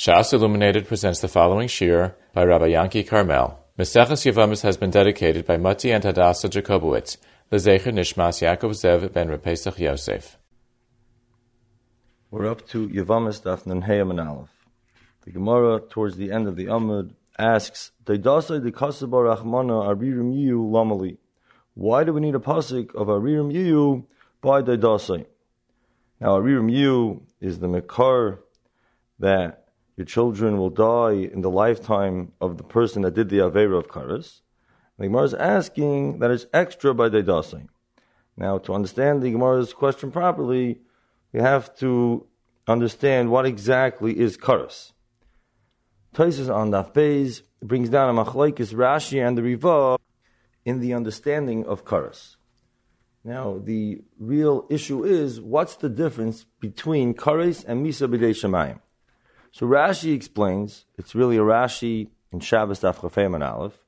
Shas Illuminated presents the following shir by Rabbi Yanki Karmel. Meseches Yevamis has been dedicated by Mati and Hadassah Jacobowitz, Lezecher Nishmas Yaakov Zev ben Repesach Yosef. We're up to Yevamis Daf Nenheyam and Aleph. The Gemara, towards the end of the Amud, asks, Daidasai de Kasabar Rachmana Aririm Yiyu Lamali. Why do we need a pasuk of Aririm Yiyu by Daidasai? Now, Aririm Yiyu is the Mekar that your children will die in the lifetime of the person that did the Avera of Karas. The Gemara is asking that it's extra by Daidasai. Now, to understand the Gemara's question properly, we have to understand what exactly is Karas. Taisus on that phase brings down a machlaikis Rashi and the Riva in the understanding of Karas. Now, the real issue is what's the difference between Kares and Misa B'dei Shemayim? So Rashi explains, it's really a Rashi in Shabbos Daf Chafayim and Aleph,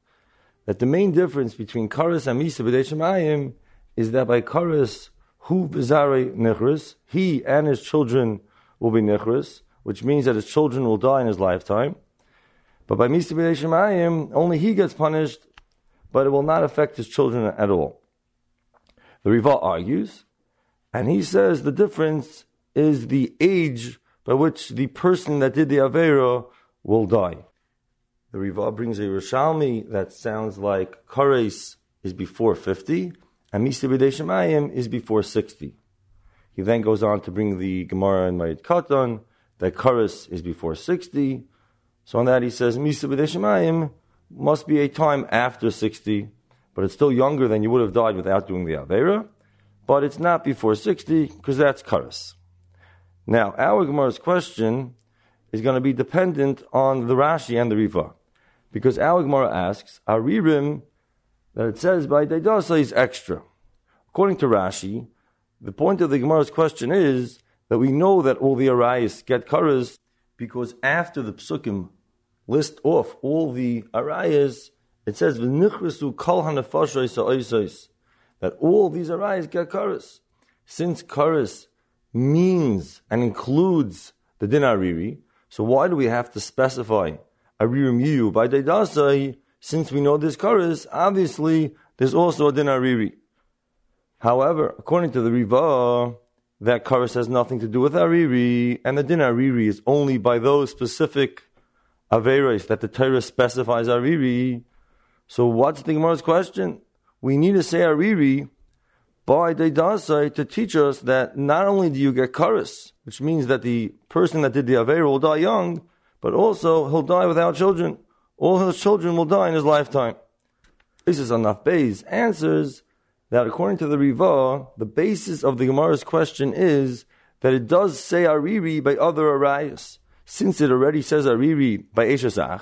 that the main difference between Karas and Misa B'dei is that by Karas, Hu V'zare Nechris, he and his children will be Nechris, which means that his children will die in his lifetime. But by Misa B'dei only he gets punished, but it will not affect his children at all. The Riva argues, and he says the difference is the age by which the person that did the Avera will die. The Riva brings a Rishalmi that sounds like Kares is before 50 and Misa Shemayim is before 60. He then goes on to bring the Gemara in Mayit Katan that Kares is before 60. So on that he says Misa Shemayim must be a time after 60, but it's still younger than you would have died without doing the Avera. But it's not before 60 because that's Kares. Now, our Gemara's question is going to be dependent on the Rashi and the Riva. Because our Gemara asks, Aririm, that it says by Daidasa is extra. According to Rashi, the point of the Gemara's question is that we know that all the Arayas get karas because after the psukim list off all the Arayas, it says, that all these Arayas get karas. Since karas means and includes the din ariri, so why do we have to specify aririm yu by daidasai? Since we know this karas, obviously there's also a din ariri. However, according to the Riva, that karas has nothing to do with ariri, and the din ariri is only by those specific averes that the Torah specifies ariri. So what's the Gemara's question? We need to say ariri by Deidasai to teach us that not only do you get karis, which means that the person that did the Aveira will die young, but also he'll die without children. All his children will die in his lifetime. Isis Anaf Beis answers that according to the Riva, the basis of the Gemara's question is that it does say Ariri by other Arayas. Since it already says Ariri by Eshesach,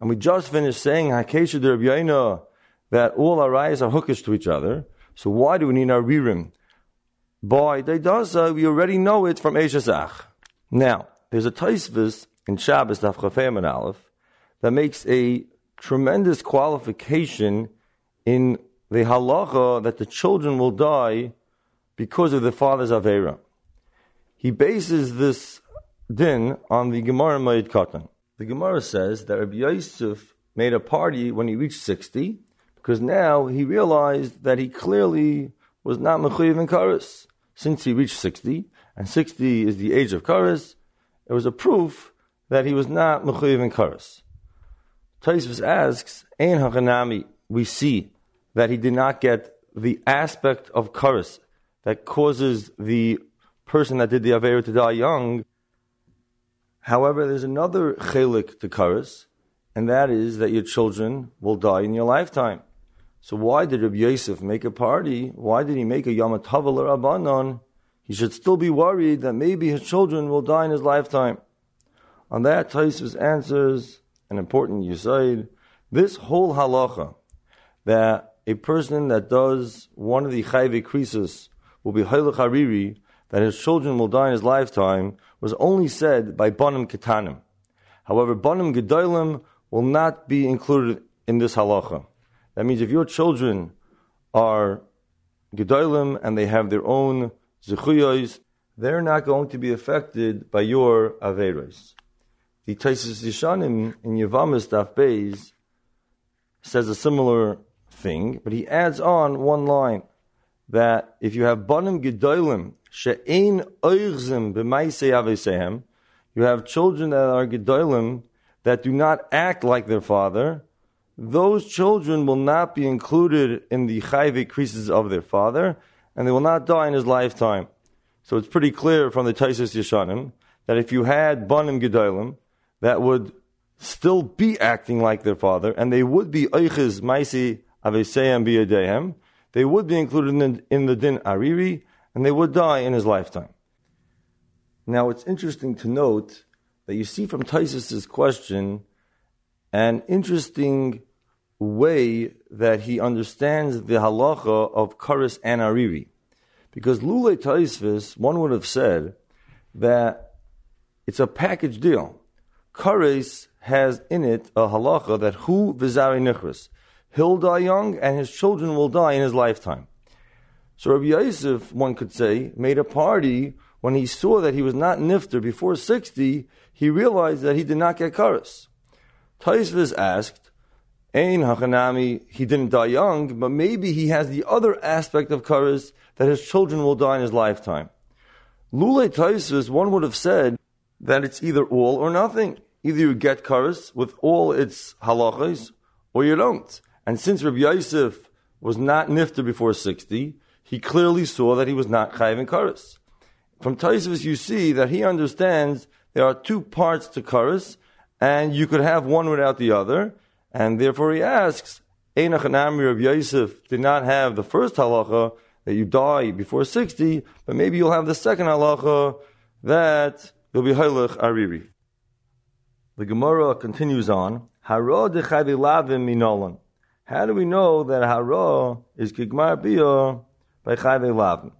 and we just finished saying Hakesha de that all Arayas are hookish to each other, so why do we need our Aririm? By Daidasa, uh, we already know it from Eshazach. Now, there's a Taisvis in Shabbos, Daf and Aleph, that makes a tremendous qualification in the halacha that the children will die because of the father's avera. He bases this din on the Gemara Mayit Katan. The Gemara says that Rabbi Yosef made a party when he reached 60, because now he realized that he clearly was not mechuyev in karas since he reached sixty, and sixty is the age of karas. It was a proof that he was not mechuyev in karas. Taisvus asks, "Ein hachanami." We see that he did not get the aspect of karas that causes the person that did the avera to die young. However, there's another chelik to karas, and that is that your children will die in your lifetime. So why did Rabbi Yosef make a party? Why did he make a Yom Tavil Rabbanon? He should still be worried that maybe his children will die in his lifetime. On that, Taisvus answers an important yisaid. This whole halacha that a person that does one of the chayve krisus will be haylach hariri, that his children will die in his lifetime, was only said by banim ketanim. However, banim gedolim will not be included in this halacha. That means if your children are gedolim and they have their own zechuyos, they're not going to be affected by your averos. The Taisus Yishanim in Yavamis Daf Beis says a similar thing, but he adds on one line that if you have banim gedolim she'ein oirzim b'maisei avesehem, you have children that are gedolim that do not act like their father, those children will not be included in the chayve creases of their father, and they will not die in his lifetime. So it's pretty clear from the Taisus Yeshanim that if you had banim gedolim that would still be acting like their father, and they would be oiches maisi aveseyam biyadehem, they would be included in the, in the din ariri, and they would die in his lifetime. Now, it's interesting to note that you see from Taisus's question an interesting way that he understands the halacha of karis and ariri. Because lule Taisvis, one would have said that it's a package deal. Kares has in it a halacha that who vizari nichris. He'll die young and his children will die in his lifetime. So Rabbi Yosef, one could say, made a party when he saw that he was not nifter before 60, he realized that he did not get karas. Taisvis asked, Ein hachanami, he didn't die young, but maybe he has the other aspect of karas that his children will die in his lifetime. Lule Taisvis, one would have said that it's either all or nothing. Either you get karas with all its halachas, or you don't. And since Rabbi Yosef was not nifter before 60, he clearly saw that he was not chayv karas. From Taisvis, you see that he understands there are two parts to karas, and you could have one without the other, and therefore he asks, Einach and of Yosef did not have the first halacha that you die before 60, but maybe you'll have the second halacha that you'll be hailach ariri. The Gemara continues on, Hara lavim minolan. How do we know that hara is kigmar bia by chayve lavim?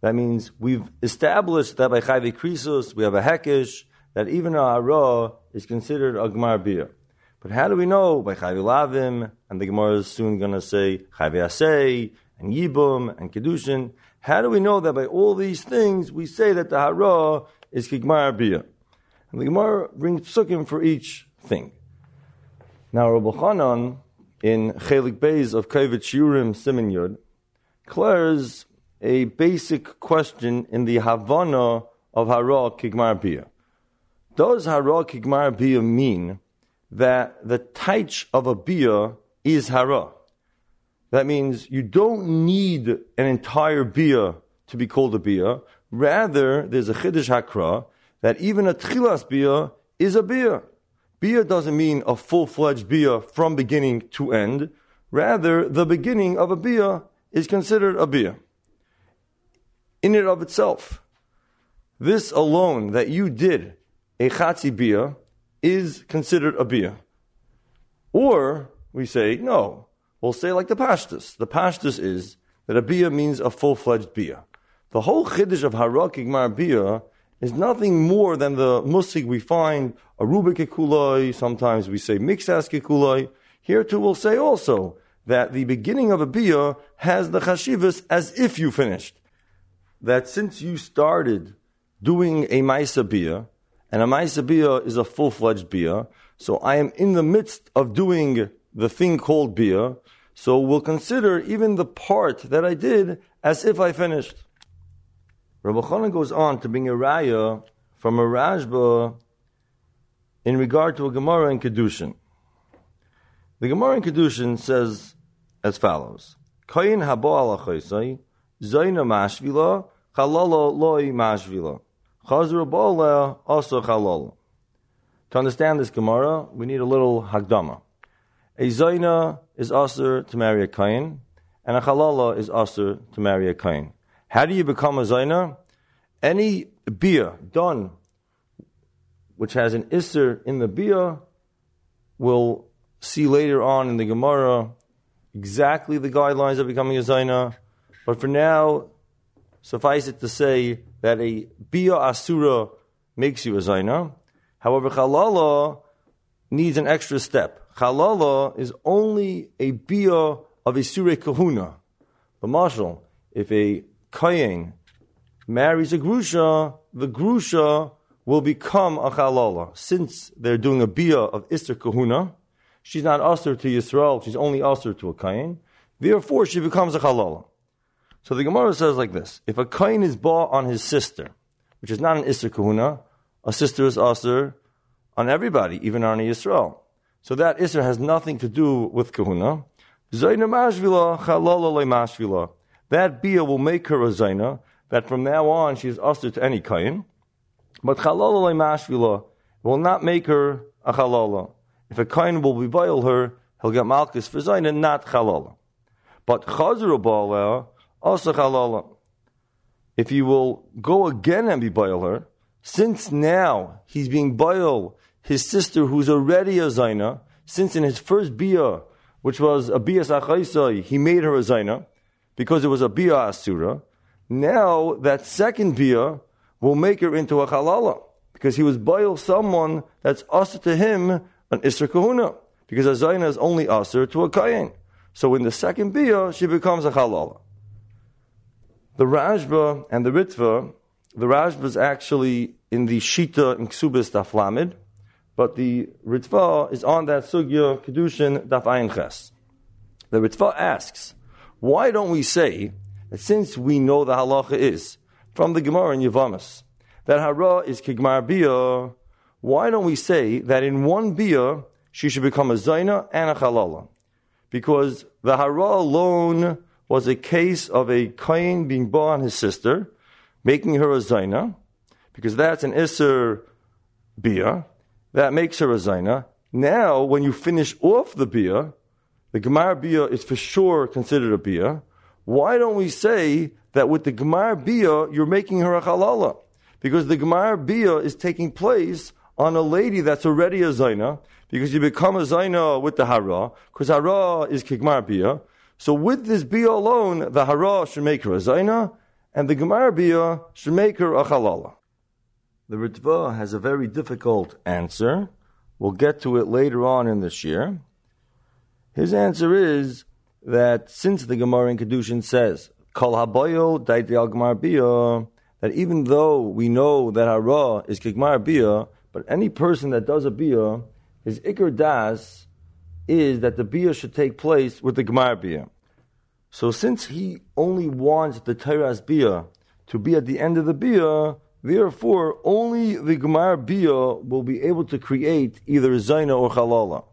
That means we've established that by chayve krisos we have a hekesh that even a hara is considered a gmar bia. But how do we know by chayve lavim? And the Gemara is soon going to say chayve asay and yibum and kedushin. How do we know that by all these things we say that the hara is kigmar bia? And the Gemara brings psukim for each thing. Now Rabbi Chanan in Chelik Beis of Kavit Shiurim Simin Yud declares a basic question in the Havana of Hara Kigmar Bia. Does Hara Kigmar Bia mean that the taich of a Bia is Hara? That means you don't need an entire Bia to be called a Bia. Rather, there's a Chiddush Hakra that even a Tchilas Bia is a Bia. Bia doesn't mean a full fledged Bia from beginning to end. Rather, the beginning of a Bia is considered a Bia. In and of itself. This alone that you did, a Chatzi Bia, is considered a Bia. Or we say, no, we'll say like the Pashtus. The Pashtus is that a Bia means a full fledged Bia. The whole Chiddush of Harak Igmar Bia is nothing more than the musig we find a rubik. Sometimes we say mixas kekuloi. Here too we'll say also that the beginning of a bia has the chashivas as if you finished. That since you started doing a maisa bia, and a maisa bia is a full-fledged bia, so I am in the midst of doing the thing called bia, so we'll consider even the part that I did as if I finished. Rabbi Chanan goes on to bring a raya from a Rashba in regard to a Gemara in Kedushin. The Gemara in Kedushin says as follows: Kayin habo alachaysai zayna mashvila chalala loy mashvila chazru also chalala. To understand this Gemara, we need a little hagdama. A zayna is also to marry a kain, and a chalala is also to marry a kain. How do you become a zayna? Any bia done which has an isser in the bia will see later on in the Gemara exactly the guidelines of becoming a zayna. But for now, suffice it to say that a bia asura makes you a zayna. However, chalala needs an extra step. Chalala is only a bia of a sure kahuna. But marshal, if a kayin marries a grusha, the grusha will become a halala. Since they're doing a bia of Isser Kahuna, she's not usher to Yisrael, she's only usher to a Kain. Therefore, she becomes a halala. So the Gemara says like this If a Kain is bought on his sister, which is not an Isser Kahuna, a sister is usher on everybody, even on Yisrael. So that Isser has nothing to do with Kahuna. That bia will make her a zaina, that from now on she is usher to any kain. But halala mashvila will not make her a halala. If a kain will bevoil her, he'll get malchus for zaina, not halala. But ba'aleh, also halala. If he will go again and bevoil her, since now he's being boil his sister who's already a zaina, since in his first bia, which was a bia sachaisai, he made her a zaina, because it was a bia asura, now that second bia will make her into a halala, because he was boil someone that's usher to him an isra kahuna, because a zaina is only usher to a kayin. So in the second bia, she becomes a halala. The Rashba and the Ritva, the Rashba is actually in the Shita in Ksubis Daflamid, but the Ritva is on that Sugya Kedushin Daf Ayin Ches. The Ritva asks, why don't we say that since we know the halacha is from the Gemara in Yavamas that hara is kigmar bia, why don't we say that in one bia she should become a zaina and a halala? Because the hara alone was a case of a kain being born his sister, making her a zaina, because that's an iser bia, that makes her a zaina. Now, when you finish off the bia, the gemar bia is for sure considered a bia. Why don't we say that with the gemar bia you're making her a halala? Because the gemar bia is taking place on a lady that's already a zaina, because you become a zaina with the hara, because hara is kigmar bia. So with this bia alone, the hara should make her a zaina, and the gemar bia should make her a halala. The Ritva has a very difficult answer. We'll get to it later on in this year. His answer is that since the Gemara in Kedushin says, Kol haboyo daiti gemar bia, that even though we know that hara is kigmar bia, but any person that does a bia, his ikr das is that the bia should take place with the gemar bia. So since he only wants the Tairas bia to be at the end of the bia, Therefore, only the Gemar Bia will be able to create either Zaina or Chalala.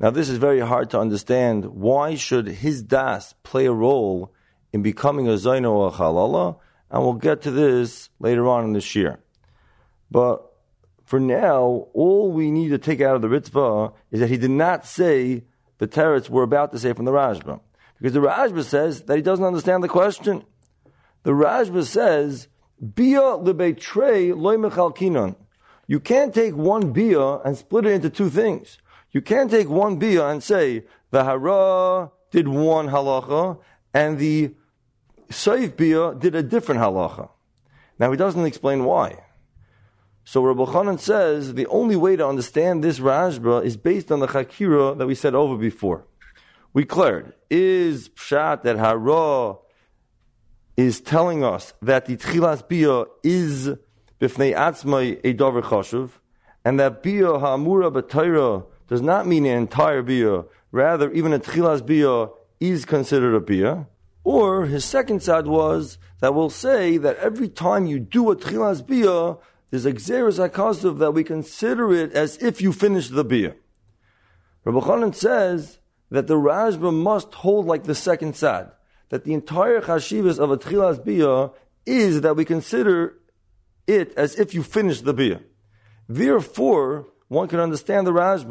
Now, this is very hard to understand. Why should his Das play a role in becoming a Zaina or a Chalala? And we'll get to this later on in this year. But for now, all we need to take out of the Ritva is that he did not say the teretz we're about to say from the Rashba. Because the Rashba says that he doesn't understand the question. The Rashba says Bia lebeitrei loy mechalkinon. You can't take one bia and split it into two things. You can't take one bia and say the hara did one halacha and the saif bia did a different halacha. Now he doesn't explain why. So Rabbi Chanan says the only way to understand this Rashba is based on the Chakira that we said over before. We cleared is pshat that hara is telling us that the Tchilas Bia is b'fnei atzmai a davar chashuv, and that Bia ha'amura b'tayra does not mean an entire Bia, rather even a Tchilas Bia is considered a Bia. Or his second side was that we'll say that every time you do a Tchilas Bia, there's a Xeris HaKasav that we consider it as if you finish the beer. Rabbi Chanan says that the Rashba must hold like the second side that the entire chashivas of a tchilas bia is that we consider it as if you finish the beer. Therefore, one can understand the loy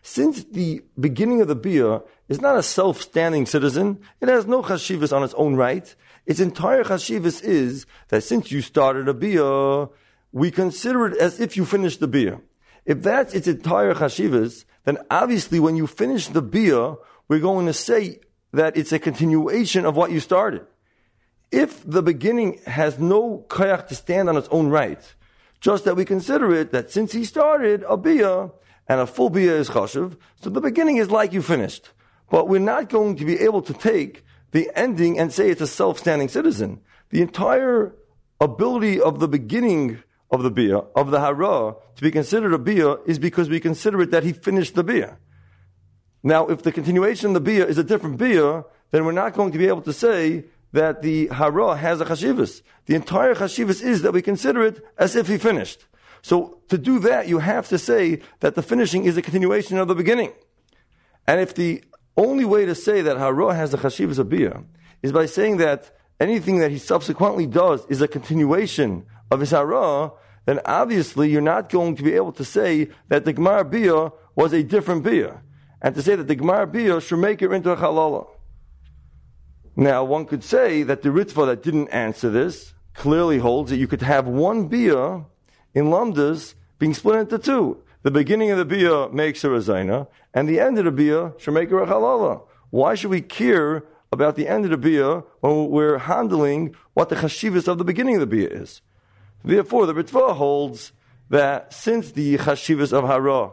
Since the beginning of the bia is not a self-standing citizen, it has no chashivas on its own right. Its entire chashivas is that since you started a bia, we consider it as if you finished the bia. If that's its entire chashivas, then obviously when you finish the bia, we're going to say that it's a continuation of what you started. If the beginning has no kayak to stand on its own right, just that we consider it that since he started a bia and a full bia is chashuv, so the beginning is like you finished. But we're not going to be able to take the ending and say it's a self-standing citizen. The entire ability of the beginning of the bia, of the hara, to be considered a bia is because we consider it that he finished the bia. Now, if the continuation of the bia is a different bia, then we're not going to be able to say that the hara has a chashivas. The entire chashivas is that we consider it as if he finished. So to do that, you have to say that the finishing is a continuation of the beginning. And if the only way to say that hara has the chashivas of bia is by saying that anything that he subsequently does is a continuation of his hara, then obviously you're not going to be able to say that the Gemara Bia was a different Bia. And to say that the Gemara Bia should make it into a halala. Now, one could say that the Ritva that didn't answer this clearly holds that you could have one Bia in Lamdas being split into two. The beginning of the Bia makes a Zaina, and the end of the Bia should make a halala. Why should we care about the end of the Bia when we're handling what the chashivas of the beginning of the Bia is? Therefore, the Ritva holds that since the chashivas of hara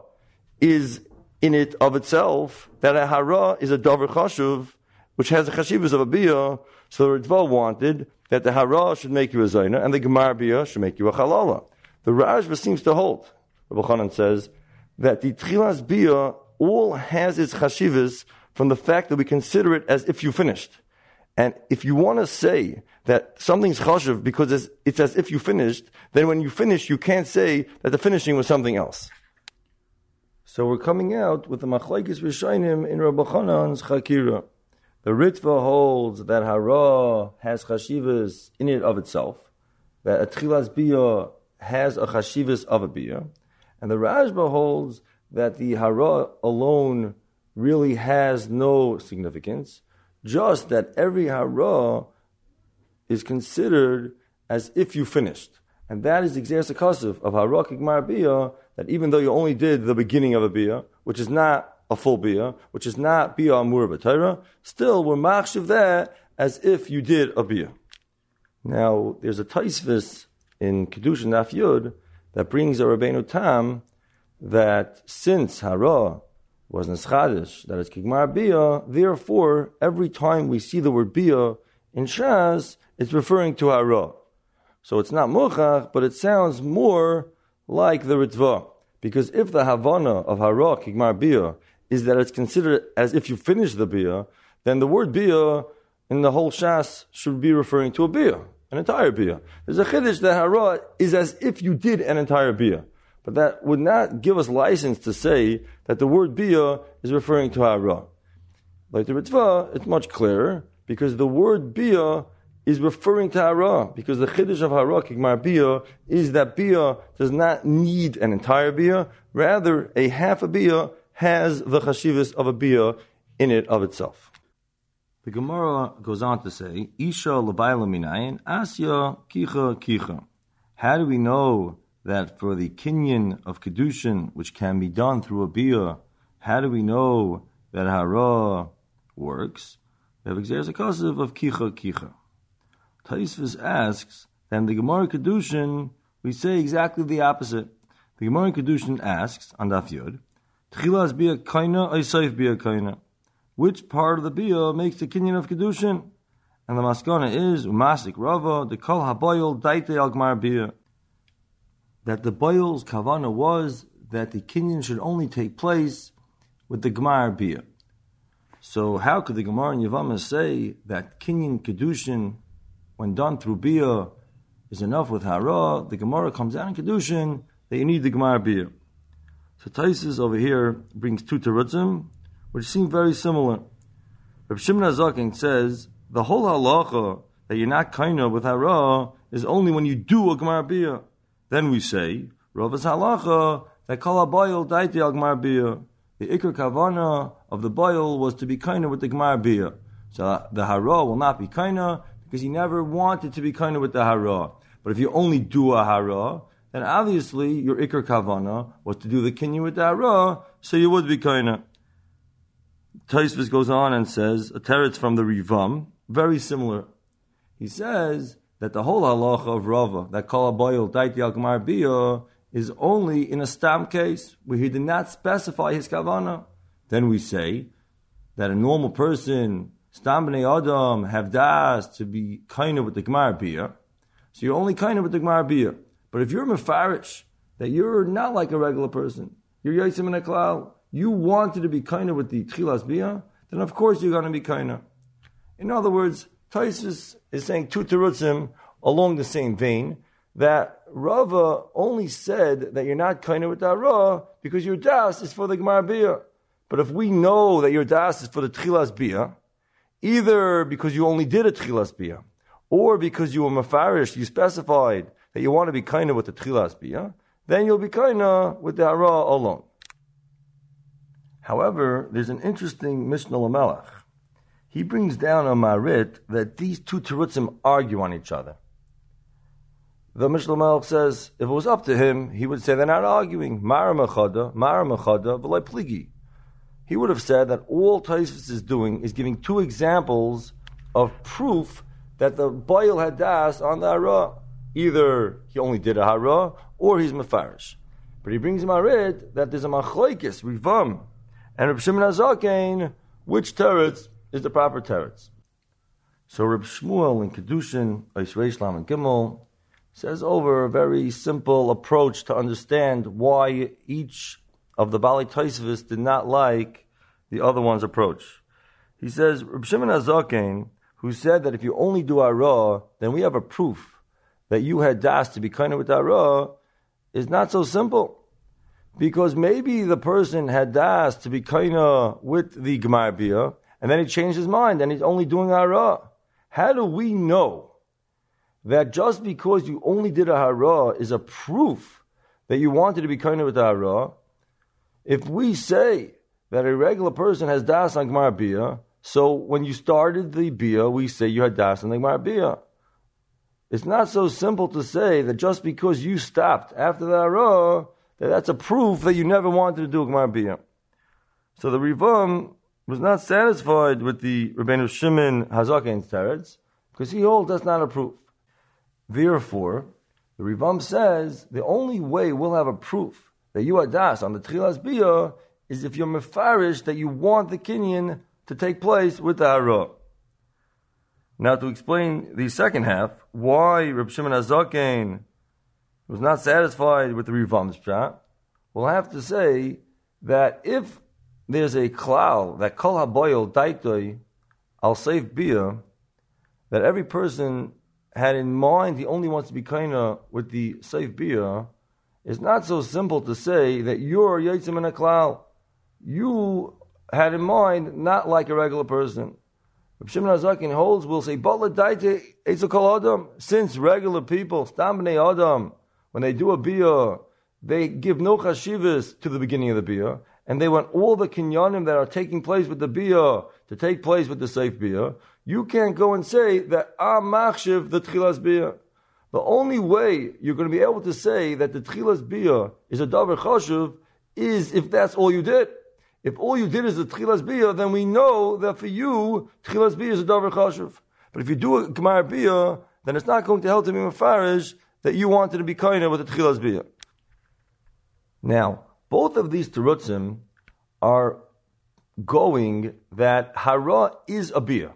is in it of itself, that a hara is a davar chashuv, which has the chashivas of a bia, so the Ritva wanted that the hara should make you a zayna, and the gemar bia should make you a halala. The Rashba seems to hold, Rabbi Chanan says, that the tchilas bia all has its chashivas from the fact that we consider it as if you finished. And if you want to say that something's chashuv because it's, it's, as if you finished, then when you finish, you can't say that the finishing was something else. So we're coming out with the machlaikis rishonim in Rabbi Chanan's chakira. The Ritva holds that hara has chashivas in it of itself, that a tchilas bia has a chashivas of a bia, and the Rashba holds that the hara alone really has no significance, just that every hara is considered as if you finished. And that is the exercise of hara kigmar bia, that even though you only did the beginning of a bia, which is not a full bia, which is not bia amur b'Torah, still we're machshiv that as if you did a bia. Now, there's a taisvis in Kedusha Naf that brings a Rabbeinu Tam that since hara was Neschadish, that is Kigmar Bia, therefore, every time we see the word Bia in Shas, it's referring to Hara. So it's not Muchach, but it sounds more like the Ritva. Because if the Havana of Hara, Kigmar Bia, is that it's considered as if you finish the Bia, then the word Bia in the whole Shas should be referring to a Bia, an entire Bia. There's a Chiddush that Hara is as if you did an entire Bia. But that would not give us license to say that the word bia is referring to hara. Like the Ritva, it's much clearer because the word bia is referring to hara because the chiddush of hara kigmar bia is that bia does not need an entire bia, rather a half a bia has the chashivas of a bia in it of itself. The Gemara goes on to say, Isha labayla minayin asya kicha kicha. How do we know that for the kinyan of kedushin, which can be done through a bia, how do we know that hara works? We have exerzakasav of kicha kicha. Taisvis asks, then the Gemara kedushin, we say exactly the opposite. The Gemara kedushin asks on Daf Yud, Tchilas bia kaina, Isaif bia kaina. Which part of the bia makes the kinyan of kedushin? And the maskana is umasik rava the kol haboyel daite al gmar bia that the Boyle's kavana was that the kinyan should only take place with the Gemar Bia. So how could the Gemara and Yavama say that kinyan kedushin, when done through Bia, is enough with Hara? The Gemara comes out in kedushin that you need the Gemar Bia. So Taisis over here brings two terutzim, which seem very similar. Rav Shimon Azakin says the whole halacha that you're not kaina with Hara is only when you do a Gemar Bia. Then we say, Ravas halacha, that kol boil daiti al gmar bia. The ikr kavana of the boil was to be kinder with the gmar bia. So the hara will not be kinder because he never wanted to be kinder with the hara. But if you only do a hara, then obviously your ikr kavana was to do the kinyan with the hara, so you would be kinder. Taisvis goes on and says, a teretz from the Rivam, very similar. He says, that the whole halacha of Rava, that kol daiti al is only in a stam case where he did not specify his kavana. Then we say that a normal person, stam b'nei adam, have das to be kind of with the gemar bia. So you're only kind of with the Gemara Bia. But if you're Mefarish, that you're not like a regular person, you're Yaisim in a Klal, you wanted to be kind of with the Tchilas Bia, then of course you're going to be kind of. In other words, Taisus is saying two terutzim along the same vein that Rava only said that you're not kind of with the Ra because your das is for the Gemara Bia. But if we know that your das is for the Tchilas Bia, either because you only did a Tchilas Bia, or because you were Mafarish, you specified that you want to be kind of with the Tchilas Bia, then you'll be kind of with the Hara alone. However, there's an interesting Mishnah Lamelech. He brings down a Marit that these two Terutzim argue on each other. The Mishnah Lamelech says, if it was up to him, he would say they're not arguing. Mara Mechada, Mara Mechada, V'lai. He would have said that all Taisvis is doing is giving two examples of proof that the Baal had das on the Hara. Either he only did a Hara, or he's Mefarish. But he brings a Marit that there's a Machlaikis, Rivam, and Reb Shimon Azaken, which teretz is the proper teretz? So Reb Shmuel in Kedushin, Reish Lam and Gimel, says over a very simple approach to understand why each of the Bali Taisvis did not like the other one's approach. He says, Reb Shimon Azaken, who said that if you only do Ara, then we have a proof that you had das to be kind with Ara, is not so simple because maybe the person had asked to be kaina with the Gemara Bia, and then he changed his mind and he's only doing hara. How do we know that just because you only did a hara is a proof that you wanted to be kaina with the hara? If we say that a regular person has das on Gemara Bia, so when you started the Bia, we say you had das on the Gemara Bia. It's not so simple to say that just because you stopped after the hara that's a proof that you never wanted to do Gemara Bia. So the Rivam was not satisfied with the Rabbeinu Shimon Hazaken's teretz because he holds that's not a proof. Therefore, the Rivam says the only way we'll have a proof that you are das on the Trilas Bia is if you're mefarish that you want the Kenyan to take place with the Hara. Now, to explain the second half, why Reb Shimon Hazaken was not satisfied with the Rivam's pshat, we'll have to say that if there's a klal that kol haboyel daitoi al safe bia, that every person had in mind he only wants to be kind with the safe bia, it's not so simple to say that you're yitzim in a klal. You had in mind not like a regular person. If Shimon Hazakin holds, we'll say, Butler Daite Kol Adam, since regular people, stam adam, when they do a bia, they give no chashivas to the beginning of the bia, and they want all the kinyanim that are taking place with the bia to take place with the safe bia. You can't go and say that am machshiv the tchilas bia. The only way you're going to be able to say that the tchilas bia is a davar chashuv is if that's all you did. If all you did is the tchilas bia, then we know that for you tchilas bia is a davar chashuv. But if you do a gemara bia, then it's not going to help to be mafarish that you wanted to be kind with the Tchilas Biyah. Now, both of these Terutzim are going that Hara is a Biyah.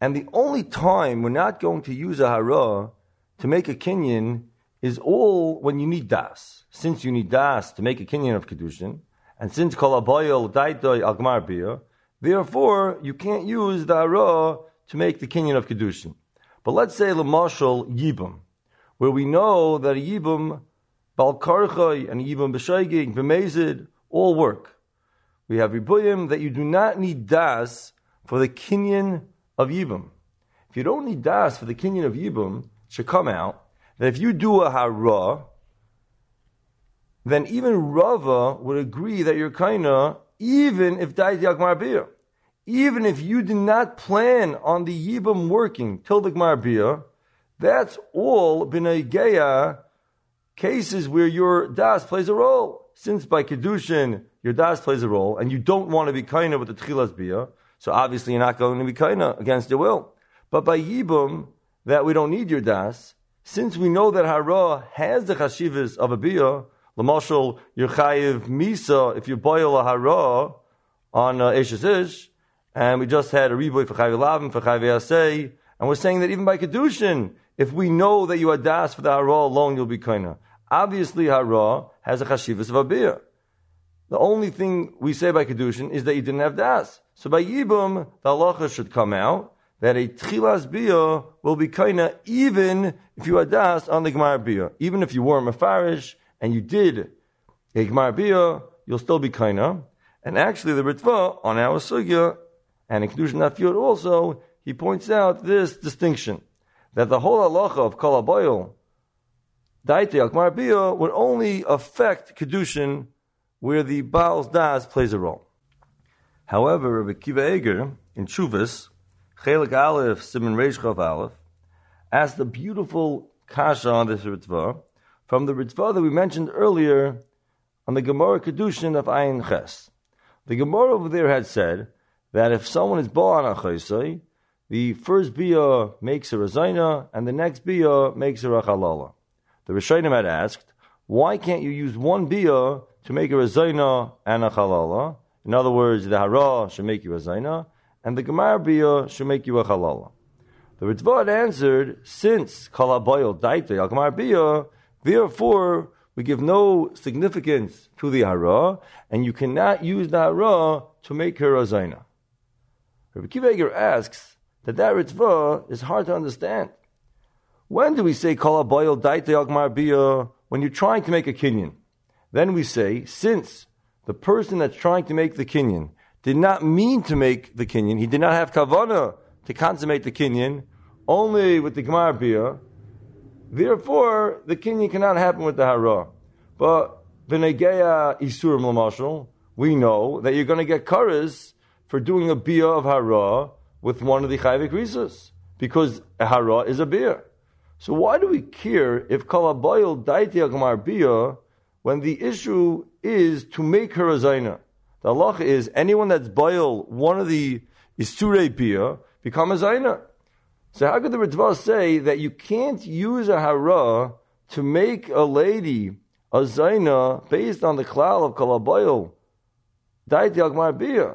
And the only time we're not going to use a Hara to make a Kenyan is all when you need Das. Since you need Das to make a Kenyan of Kedushin, and since Kol Abayel Daitoi Agmar Biyah, therefore you can't use the Hara to make the Kenyan of Kedushin. But let's say Lamashal Yibam where we know that a Yibum, Bal Karchai, and Yibum B'Shaygig, B'Mezid, all work. We have Ribuyim that you do not need Das for the Kinyan of Yibum. If you don't need Das for the Kinyan of Yibum, it should come out that if you do a Hara, then even Rava would agree that you're even if Dait Yagmar Biyah. Even if you did not plan on the Yibum working till the Gmar Biyah, that's all b'nei cases where your das plays a role. Since by kedushin your das plays a role, and you don't want to be kaina with the tchilas bia, so obviously you're not going to be kaina against your will. But by yibum that we don't need your das, since we know that hara has the chashivas of a bia, lamashal your chayiv misa if you boil a hara on uh, ish, and we just had a riboy for chayiv lavim for chayiv and we're saying that even by kedushin if we know that you are das for the hara alone, you'll be kaina. Obviously, hara has a chashivas of a beer. The only thing we say by kedushin is that you didn't have das. So by yibum, the halacha should come out that a tchilas bia will be kaina even if you had das on the gemar bia. Even if you were mafarish and you did a gemar bia, you'll still be kaina. And actually, the Ritva on our sugya and in Kedushin Nafiyot also, he points out this distinction that the whole halacha of kol habayil, daite akmar would only affect kedushin where the Baal's das plays a role. However, Rabbi Kiva Eger in Chuvas, Chelik Aleph, Simon Reish Aleph, asked a beautiful kasha on this Ritva from the Ritva that we mentioned earlier on the Gemara Kedushin of Ayin Ches. The Gemara over there had said that if someone is born on a the first bia makes a razina and the next bia makes a rachalala. The Rishonim had asked, why can't you use one bia to make a razina and a halala? In other words, the hara should make you a zaina, and the gemar bia should make you a halala. The Ritva answered, since kalabayil daite al gemar bia, therefore we give no significance to the hara, and you cannot use the hara to make her a zaina. Rabbi Kiva asks that that Ritva is hard to understand. When do we say kol boil daite agmar bia when you're trying to make a kinyan? Then we say since the person that's trying to make the kinyan did not mean to make the kinyan, he did not have kavana to consummate the kinyan, only with the gemar bia. Therefore, the kinyan cannot happen with the hara. But v'negeya isurim lamashal, we know that you're going to get karas for doing a bia of hara with one of the chayvik risas because a hara is a beer. So why do we care if kalabayil daiti agamar bia when the issue is to make her a zaina? The halacha is anyone that's bayil one of the isure bia become a zaina. So how could the Ritva say that you can't use a hara to make a lady a zaina based on the klal of kalabayil daiti agamar bia?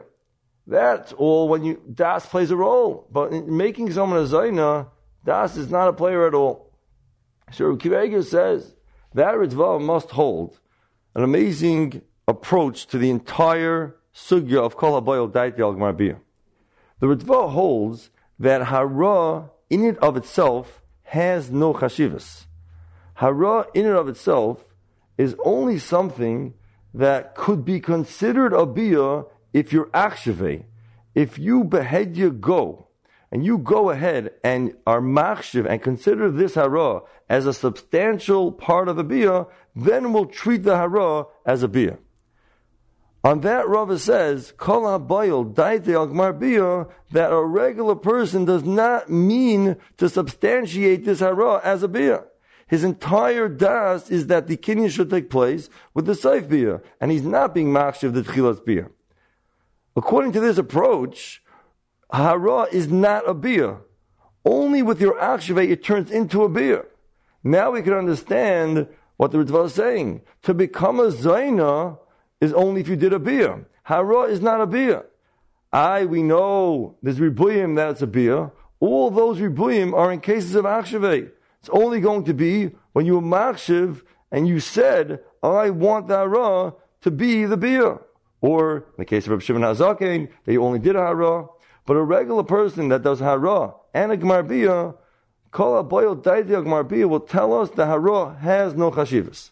That's all when you das plays a role. But in making someone a zaina, das is not a player at all. So Kiveger says that Ritva must hold an amazing approach to the entire sugya of Kol HaBoyel Dait Yal The Ritva holds that Hara in it of itself has no chashivas. Hara in and of itself is only something that could be considered a bia if you're akshave, if you behead your go, and you go ahead and are machshiv and consider this hara as a substantial part of a bia, then we'll treat the hara as a bia. On that, Rava says, Kol habayil daite agmar bia, that a regular person does not mean to substantiate this hara as a bia. His entire das is that the kinyan should take place with the saif bia, and he's not being machshiv the tchilas bia. According to this approach, hara is not a beer. Only with your akshave it turns into a beer. Now we can understand what the Ritva is saying. To become a zaina is only if you did a beer. Hara is not a beer. I, we know there's ribuyim that it's a beer. All those ribuyim are in cases of akshave. It's only going to be when you were makshiv and you said, I want hara to be the beer. Or in the case of Rabbi Shimon Hazaken, they only did hara. But a regular person that does hara and a gmarbiyah, kol aboyel daiti gmarbiyah will tell us the hara has no chashivas.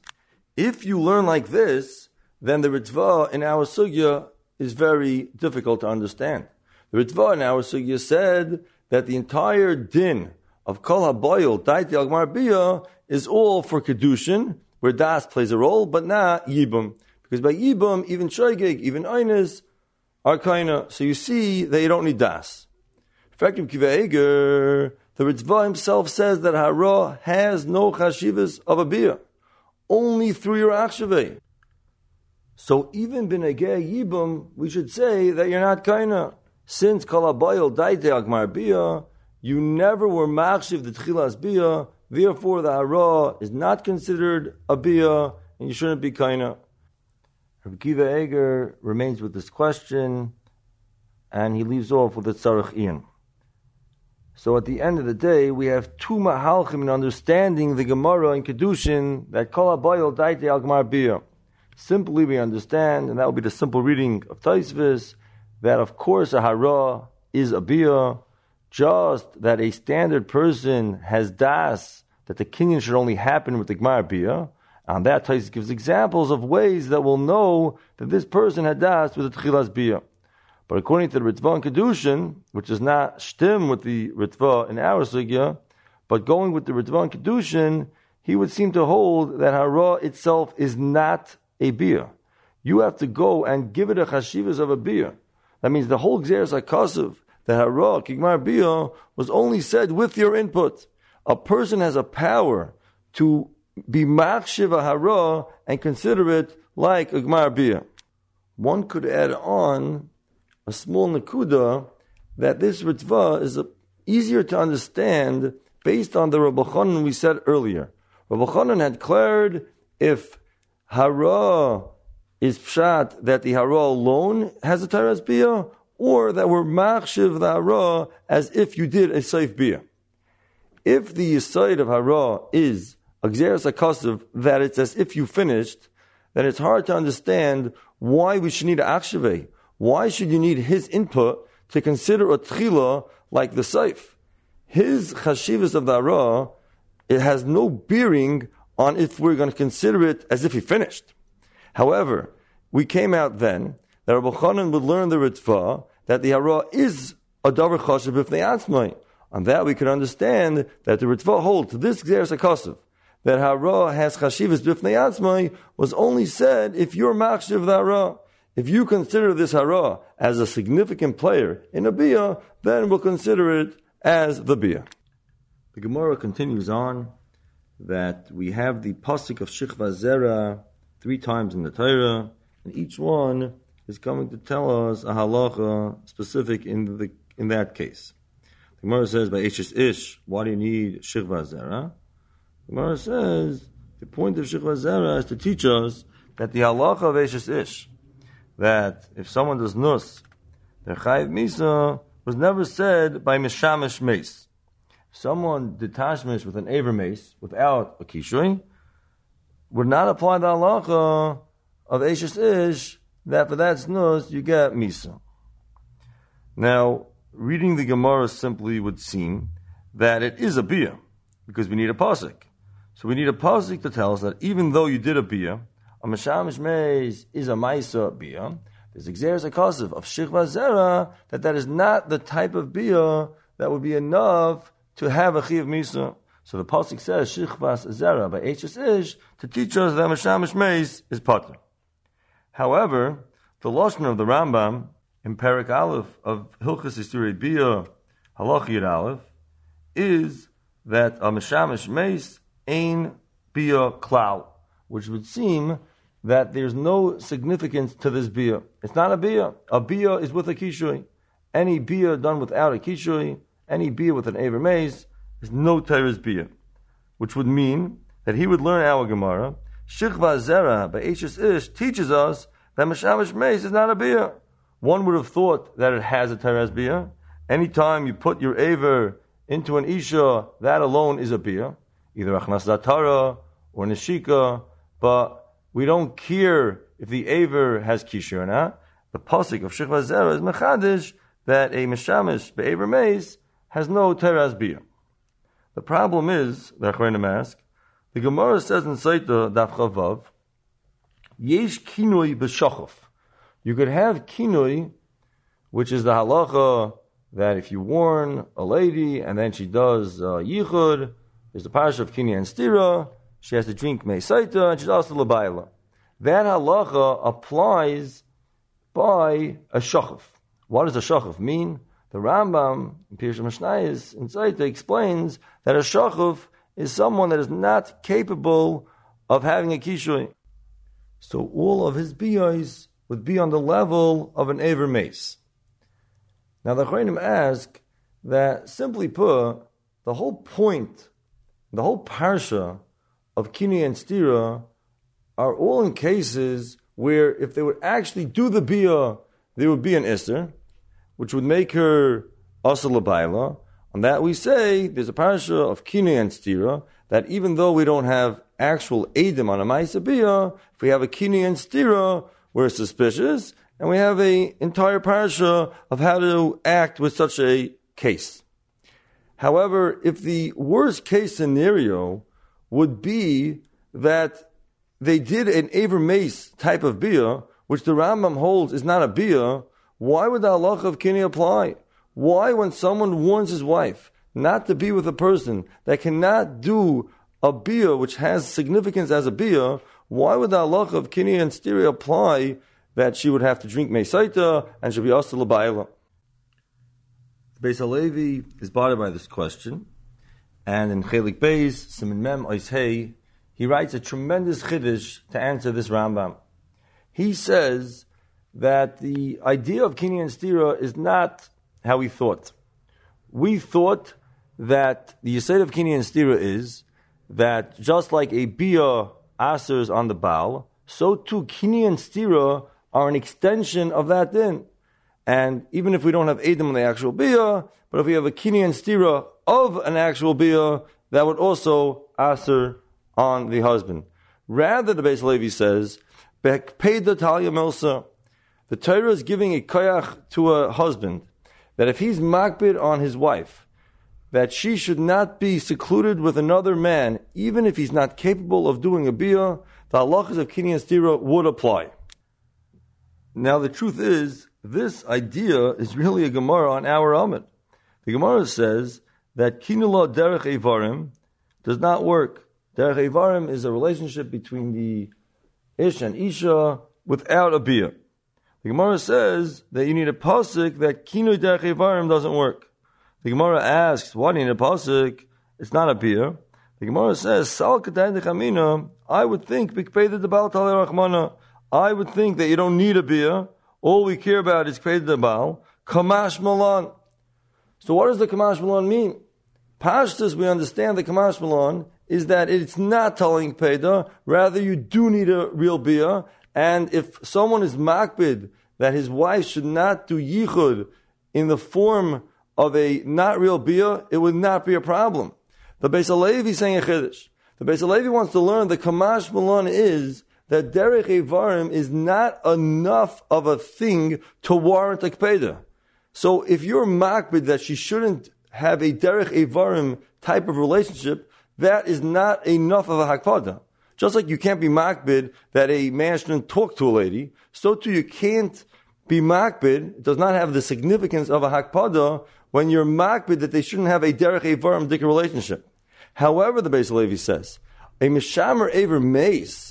If you learn like this, then the ritva in our sugya is very difficult to understand. The ritva in our sugya said that the entire din of kol haboyel daiti gmarbiyah is all for kedushin, where das plays a role, but not yibum. Because by Yibam, even Shoigig, even Einis, are kinda, so you see that you don't need Das. Effective Kiva the Ritva himself says that Hara has no chashivas of a beer, only through your achshave. So even b'negei yibum, we should say that you're not kaina. Since kalabayil daite agmar bia, you never were machshiv the tchilas bia, therefore the hara is not considered a bia, and you shouldn't be kaina. Rabbi Kiva Eger remains with this question, and he leaves off with the Tzarech Ian. So at the end of the day, we have two mahalchim in understanding the Gemara in Kedushin that kol abayil daite al biyah. Simply we understand, and that will be the simple reading of Taisvis, that of course a hara is a biyah, just that a standard person has das, that the kinyan should only happen with the Gemara biyah. On that, Tais gives examples of ways that will know that this person had das with the Tchilas biyah. But according to the Ritva and Kedushin, which is not shtim with the Ritva in our sugya, but going with the Ritva and Kedushin, he would seem to hold that hara itself is not a beer. You have to go and give it a chashivas of a beer. That means the whole Xeris HaKasav, the hara, kigmar beer, was only said with your input. A person has a power to be machshiv a hara and consider it like a gmar beer. One could add on a small nakuda that this ritva is a, easier to understand based on the Rabbi Chanan we said earlier. Rabbi Chanan had declared if hara is pshat that the hara alone has a teres bia, or that we're machshiv the hara as if you did a safe bia. If the side of hara is a gzeres that it's as if you finished, then it's hard to understand why we should need a akshaveh. Why should you need his input to consider a tchila like the saif? His chashivas of the ara, it has no bearing on if we're going to consider it as if he finished. However, we came out then that Rabbi Chanan would learn the ritva that the hara is a davar chashiv if they atzmai. On that we can understand that the ritva holds this gzeres akasav that hara has chashivas b'fnei atzmai was only said if you're machshiv the hara. If you consider this hara as a significant player in a bia, then we'll consider it as the bia. The Gemara continues on that we have the pasuk of Shichva Zera three times in the Torah, and each one is coming to tell us a halacha specific in the in that case. The Gemara says by Ishish Ish, why do you need Shichva Zera? Gemara says the point of Shichva Zera is to teach us that the halacha of Ishish Ish that if someone does nus, the chayiv misa was never said by mishamish mace. Someone detachmish with an aver mace without a kishui would not apply the halacha of Ashes Ish that for that nus you get misa. Now, reading the Gemara simply would seem that it is a bia because we need a pasuk. So we need a pasuk to tell us that even though you did a bia, a mashamish meis is a maisa bia. There's exeris akasav of shichva zera that that is not the type of bia that would be enough to have a chiv misa. So the pasuk says shichvas zera by eshes ish to teach us that mashamish meis is potter. However, the lashon of the Rambam in Perik Aleph of Hilchas Isturei Bia Halachir Aleph is that a mashamish meis ain bia klal, which would seem that there's no significance to this bia. It's not a bia. A bia is with a kishui. Any bia done without a kishui, any bia with an aver maze, is no teres bia. Which would mean that he would learn our Gemara. Shichva Zera by Eshes Ish teaches us that Mashamish Maze is not a bia. One would have thought that it has a teres bia. Anytime you put your aver into an isha, that alone is a bia, either achnas datara or nishika, but we don't care if the Aver has Kishur or not. The Pasik of Shechva Zera is Mechadish that a Meshamish Be'aver Maze has no Teras Bia. The problem is, the Achronim ask, the Gemara says in Saita Daf Chavav, Yesh Kinoi B'Shachov. You could have Kinoi, which is the halacha that if you warn a lady and then she does uh, Yichud, there's the parasha of Kinoi and Stira, she has to drink Meisaita, and she's also Labaila. That halacha applies by a shachaf. What does a shachaf mean? The Rambam in Pirush Mishnayis in Zaita explains that a shachaf is someone that is not capable of having a kishui. So all of his biyos would be on the level of an aver mace. Now the Chayim ask that simply put, the whole point, the whole parsha of Kini and Stira are all in cases where if they would actually do the Bia, there would be an Esther, which would make her Asa Labaila, On that we say there's a parsha of Kinui and Stira that even though we don't have actual Edim on a Maisabiyah, if we have a Kinui and Stira, we're suspicious, and we have a entire parsha of how to act with such a case. However, if the worst case scenario would be that they did an Aver Mace type of bia, which the Rambam holds is not a bia, why would the halacha of kini apply? Why, when someone warns his wife not to be with a person that cannot do a bia which has significance as a bia, why would the halacha of kini and stiri apply that she would have to drink mesaita and should be asked to labayla? Beis Halevi is bothered by this question, and in Chelik Beis, Simin Mem Oishei, he writes a tremendous chiddush to answer this Rambam. He says that the idea of Kini and Stira is not how we thought. We thought that the Yisrael of Kini and Stira is that just like a Bia asers on the Baal, so too Kini and Stira are an extension of that din. And even if we don't have Adam in the actual Bia, but if we have a Kini and Stira of an actual Bia, that would also aser on the husband. Rather, the Beis Levi says, Bekpeda Talia Milsa, the Torah is giving a koyach to a husband that if he's makbid on his wife, that she should not be secluded with another man, even if he's not capable of doing a bia, the halachas of kini and stira would apply. Now, the truth is, this idea is really a Gemara on our Amid. The Gemara says that kinula derech evarim does not work. Derech evarim is a relationship between the ish and isha without a beer. The Gemara says that you need a pasuk that kinui derech evarim doesn't work. The Gemara asks, why do you need a pasuk? It's not a beer. The Gemara says, Sal I would think, I would think that you don't need a beer. All we care about is Kpeda the Baal. Kamash Malan. So what does the Kamash Malan mean? Pashtas, we understand the Kamash Malan is that it's not telling Peda, rather you do need a real beer. And if someone is makbid that his wife should not do yichud in the form of a not real beer, it would not be a problem. The Beis Halevi saying a chiddush. The Beis Halevi wants to learn the Kamash Malon is that Derech Evarim is not enough of a thing to warrant a kpeda. So if you're makbid that she shouldn't have a Derech Evarim type of relationship, that is not enough of a hakpada. Just like you can't be makbid that a man shouldn't talk to a lady, so too you can't be makbid, does not have the significance of a hakpada when you're makbid that they shouldn't have a derech evarim dik relationship. However, the Beis Levi says, a mishamer aver mace,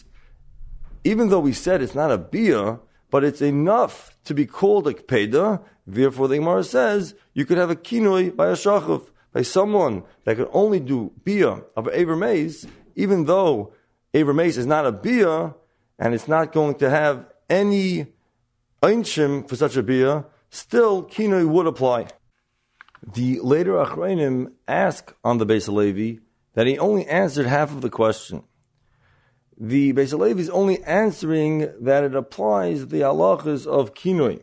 even though we said it's not a bia, but it's enough to be called a kpeda, therefore the Gemara says you could have a kinoi by a shachav, by someone that could only do bia of aver even though aver is not a bia, and it's not going to have any einshim for such a bia, still kinoi would apply. The later Achronim ask on the Beis Levi that he only answered half of the question. The Beis is only answering that it applies the halachas of kinoi.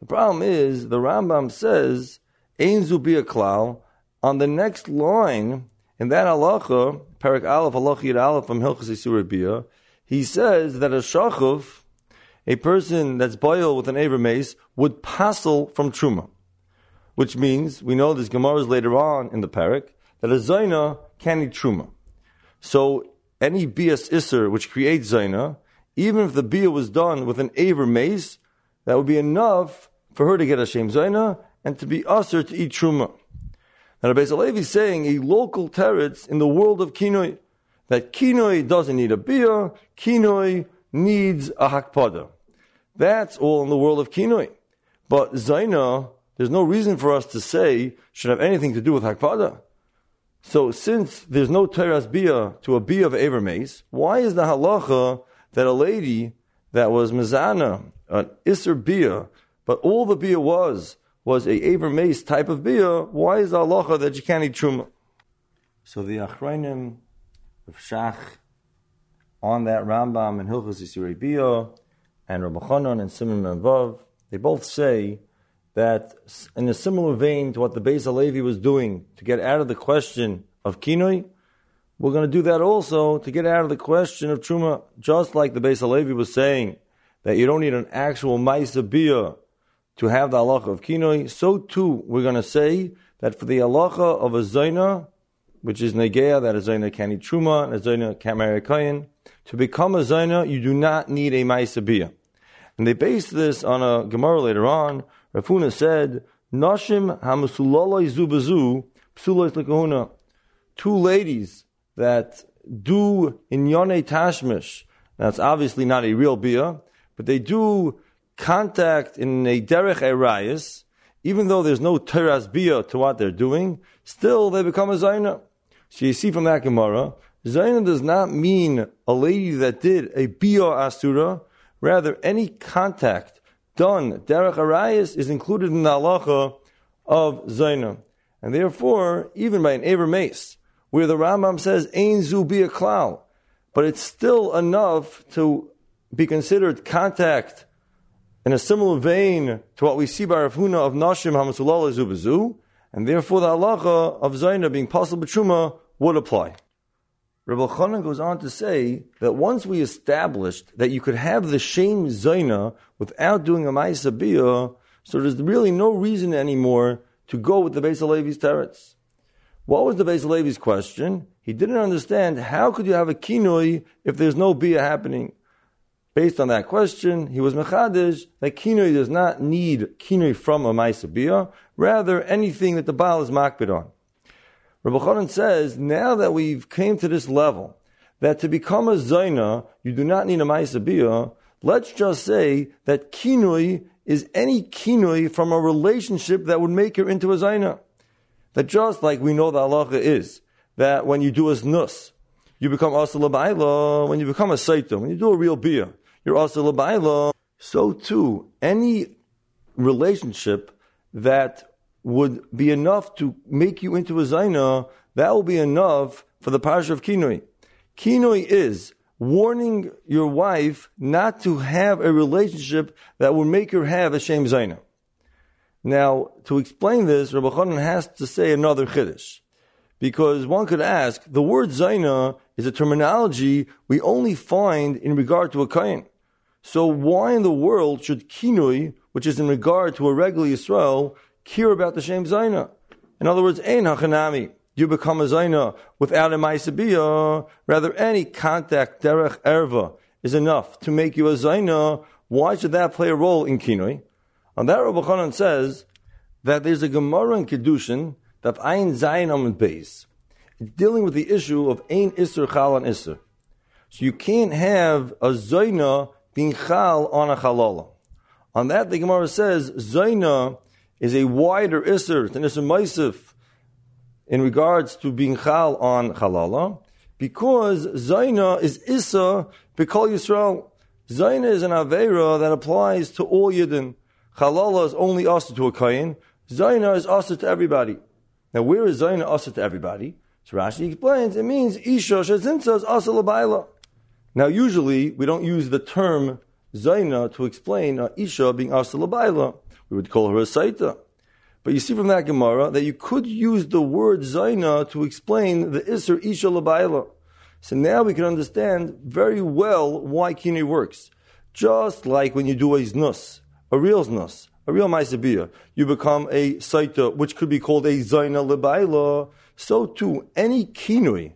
The problem is the Rambam says ein zubi klal on the next line in that halacha, Perak Aleph Halach Yid Aleph from Hilchas Yisur he says that a shachav, a person that's boiled with an aver mace, would passel from truma which means we know this Gemara is later on in the parak that a Zaina can eat Truma. So any Bias Isser which creates Zaina, even if the Bia was done with an Aver mace, that would be enough for her to get a Shem Zaina and to be usher to eat Truma. Now, Rabbi Zalevi is saying a local teretz in the world of Kinoi, that Kinoi doesn't need a Bia, Kinoi needs a Hakpada. That's all in the world of Kinoi. But Zaina there's no reason for us to say should have anything to do with Hakpada. So since there's no teras bia to a bia of Aver why is the halacha that a lady that was mizana, an Isser bia, but all the bia was, was a Aver type of bia, why is the halacha that you can't eat truma? So the Achrayim of Shach on that Rambam and Hilchas Yisirei Bia and Rabbi Chanan and Simon Vav, they both say that in a similar vein to what the Beis Halevi was doing to get out of the question of kinoi, we're going to do that also to get out of the question of truma, just like the Beis Halevi was saying that you don't need an actual ma'isa bia to have the halacha of kinoi. So too, we're going to say that for the halacha of a zaina, which is negea, that a zaina can eat truma, and a zaina can marry a kain, to become a zaina, you do not need a ma'isa bia. And they base this on a Gemara later on. Rav Huna said, Nashim hamusulaloi zubazu, psulois lekahuna. Two ladies that do in yone tashmish, that's obviously not a real bia, but they do contact in a derech erayis, even though there's no teras bia to what they're doing, still they become a zaina. So you see from that Gemara, zaina does not mean a lady that did a bia asura, rather any contact done derech arayis is included in the halacha of zaina. And therefore, even by an Aver mace, where the Rambam says, Ein zu be a klal, but it's still enough to be considered contact in a similar vein to what we see by Rav Huna of Nashim Hamasulala Zubazu, and therefore the halacha of Zaina being possible truma would apply. Rabbi Chanan goes on to say that once we established that you could have the shame Zaina without doing a Ma'isa Biyah, so there's really no reason anymore to go with the Beis Levi's teretz. What was the Beis Levi's question? He didn't understand how could you have a kinoi if there's no bia happening. Based on that question, he was mechadish that kinoi does not need kinoi from a ma'isa bia, rather anything that the baal is makbid on. Rabbi Chanan says now that we've came to this level that to become a zaina you do not need a ma'isa bia. Let's just say that kinoi is any kinoi from a relationship that would make her into a zaina. That just like we know the halacha is, that when you do a nus, you become also labaila, when you become a saita, when you do a real bia, you're also labaila. So too, any relationship that would be enough to make you into a zaina, that will be enough for the parsha of kinoi. Kinoi is warning your wife not to have a relationship that will make her have a shame zaina. Now, to explain this, Rabbi Chanan has to say another chiddush. Because one could ask, the word Zaina is a terminology we only find in regard to a kain. So why in the world should kinui, which is in regard to a regular Yisrael, care about the Shem Zaina? In other words, ein hachanami. You become a Zaina without a Maisabiya. Rather, any contact, derech erva, is enough to make you a Zaina. Why should that play a role in kinui? On that, Rabbi Chanan says that there's a Gemara in Kedushin that Ein Zayin Amid Beis. It's dealing with the issue of Ein Isser Chal on Isser. So you can't have a Zaina being Chal on a Chalala. On that, the Gemara says Zaina is a wider Isser than Isser Maisif in regards to being Chal on Chalala because Zaina is Issa B'Kol Yisrael. Zaina is an Aveira that applies to all Yidden. Chalala is only also to a Kayin. Zaina is also to everybody. Now, where is Zaina also to everybody? So Rashi explains, it means Isha Shazinsa is also Labaila. Now, usually, we don't use the term Zaina to explain uh, Isha being also Labaila. We would call her a Saita. But you see from that Gemara that you could use the word Zaina to explain the Isser Isha Labaila. So now we can understand very well why Kini works. Just like when you do a Znus a real znus, a real ma'aseh you become a saita, which could be called a zaina lebaila. So too, any kinui,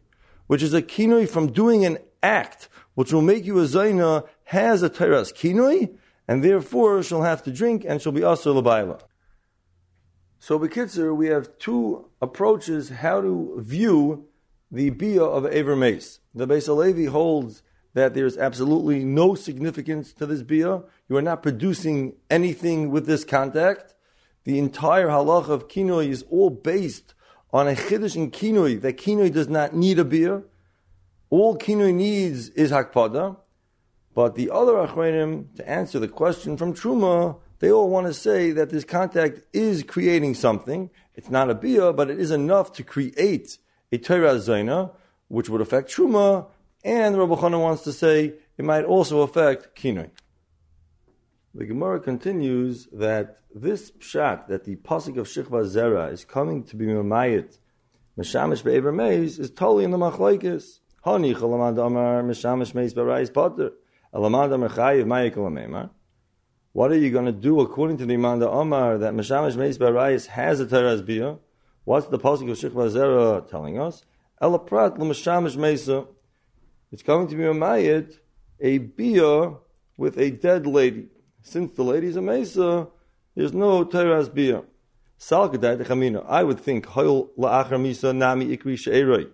which is a kinui from doing an act, which will make you a zaina, has a teras kinui, and therefore she'll have to drink and she'll be also lebaila. So, Bekitzer, we have two approaches how to view the bia of Aver Mace. The Beis holds that there's absolutely no significance to this bia. You are not producing anything with this contact. The entire halacha of kinoi is all based on a chiddush in kinoi that kinoi does not need a bia. All kinoi needs is hakpada. But the other achrenim, to answer the question from Truma, they all want to say that this contact is creating something. It's not a bia, but it is enough to create a Torah zaina, which would affect Truma, and Rabbi Chanan wants to say it might also affect kinoi. The Gemara continues that this pshat, that the pasuk of Shechva Zera is coming to be Mamayit, Meshamish Be'ever Meis, is totally in the Machlaikis. Chalamad Amar Meshamish Meis Barayis Potter. What are you going to do according to the Imanda Omar that Meshamish Meis Barayis has a Teras Biyah? What's the pasuk of Shechva Zera telling us? Elaprat L'Meshamish Meisa. It's coming to be Mamayit, a Biyah with a dead lady. Since the lady is a Mesa, there's no Teras Biyah. Salkadai de Chamina. I would think Hoyl la'achar misa nami ikri she'eroi.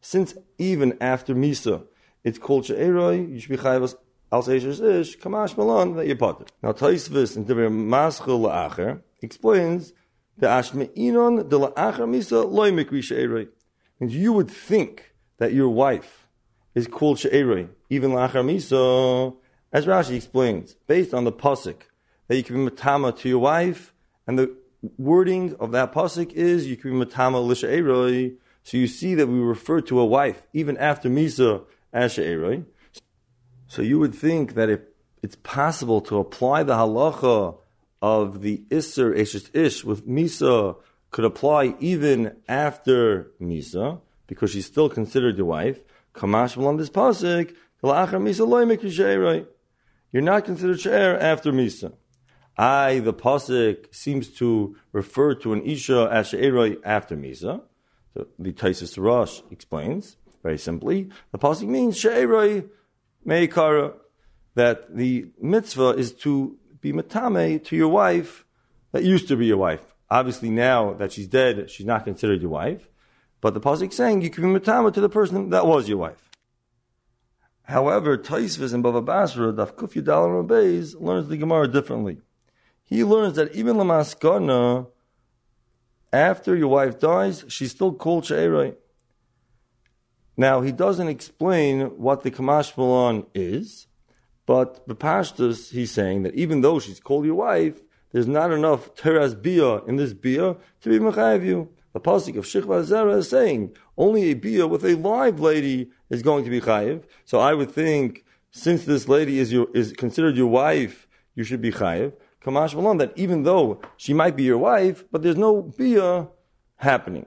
Since even after misa, it's called she'eroi, you should be chayv al seishes ish, kamash malon, that you're potter. Now Taisvis in Devar Maschel la'achar explains the ashme'inon de la'achar misa loy mikri she'eroi. And you would think that your wife is called she'eroi, even la'achar misa, as Rashi explains, based on the pasuk that you can be matama to your wife, and the wording of that pasuk is you can be matama lisha eroi. So you see that we refer to a wife even after misa as she'eroi. So you would think that if it's possible to apply the halacha of the isser eshes ish with misa could apply even after misa because she's still considered your wife. Kamash this misa You're not considered she'er after misa. I, the pasuk seems to refer to an isha as she'eroi after misa. The Taisus Rosh explains very simply. The pasuk means she'eroi meikara that the mitzvah is to be matame to your wife that used to be your wife. Obviously, now that she's dead, she's not considered your wife. But the pasuk saying you can be matame to the person that was your wife. However, Taisvis and Bava Basra, Daf Kuf Yudal Beis, learns the Gemara differently he learns that even Lamaskana, after your wife dies, she's still called She'erai. Now, he doesn't explain what the Kamash Malon is, but the Pashtus, he's saying that even though she's called your wife, there's not enough teras bia in this bia to be mechayiv you. The pasuk of Shechva Zera is saying only a bia with a live lady is going to be chayiv. So I would think since this lady is your, is considered your wife, you should be chayiv. Kamash Malon, that even though she might be your wife, but there's no bia happening.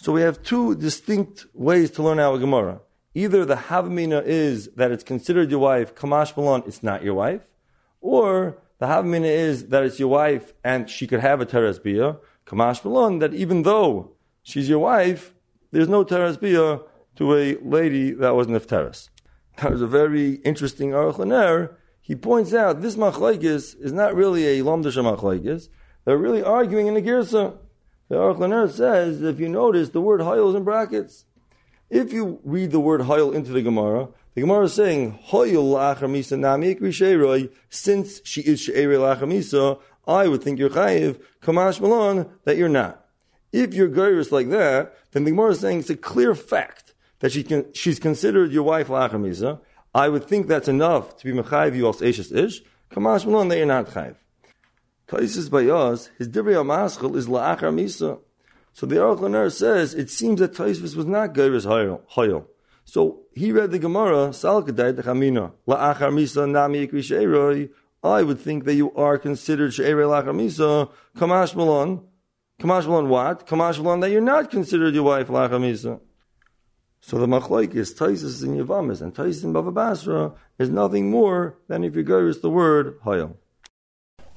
So we have two distinct ways to learn our Gemara. Either the Havamina is that it's considered your wife, Kamash Malon, it's not your wife, or the Havamina is that it's your wife and she could have a Teres Bia, Kamash Malon, that even though she's your wife, there's no Teres Bia to a lady that was Nefteres. That was a very interesting Aruch he points out this machlekes is not really a lomdasha machlekes. They're really arguing in the girsa. The Aruch says if you notice the word hoyel is in brackets. If you read the word hoyel into the Gemara, the Gemara is saying hoyel la'achamisa nami Since she is she'ere la'achamisa, I would think you're chayiv kamash malon that you're not. If you're gyrus like that, then the Gemara is saying it's a clear fact that she can, she's considered your wife la'achamisa, I would think that's enough to be mechayiv you als eshes ish. Kamash malon that you're not chayiv. Taisis by us, his divrei amaschel is la'achar misa. So the Aruch says it seems that Taisis was not geiris hoyel. So he read the Gemara, Salkadai the Chamina, la'achar misa nami ikri. I would think that you are considered she'eroi la'achar misa. Kamash malon. Kamash malon what? Kamash malon that you're not considered your wife la'achar misa. So the machloik is Taisus in Yavamis and Taisus in Bava Basra is nothing more than if you go the word Hayel.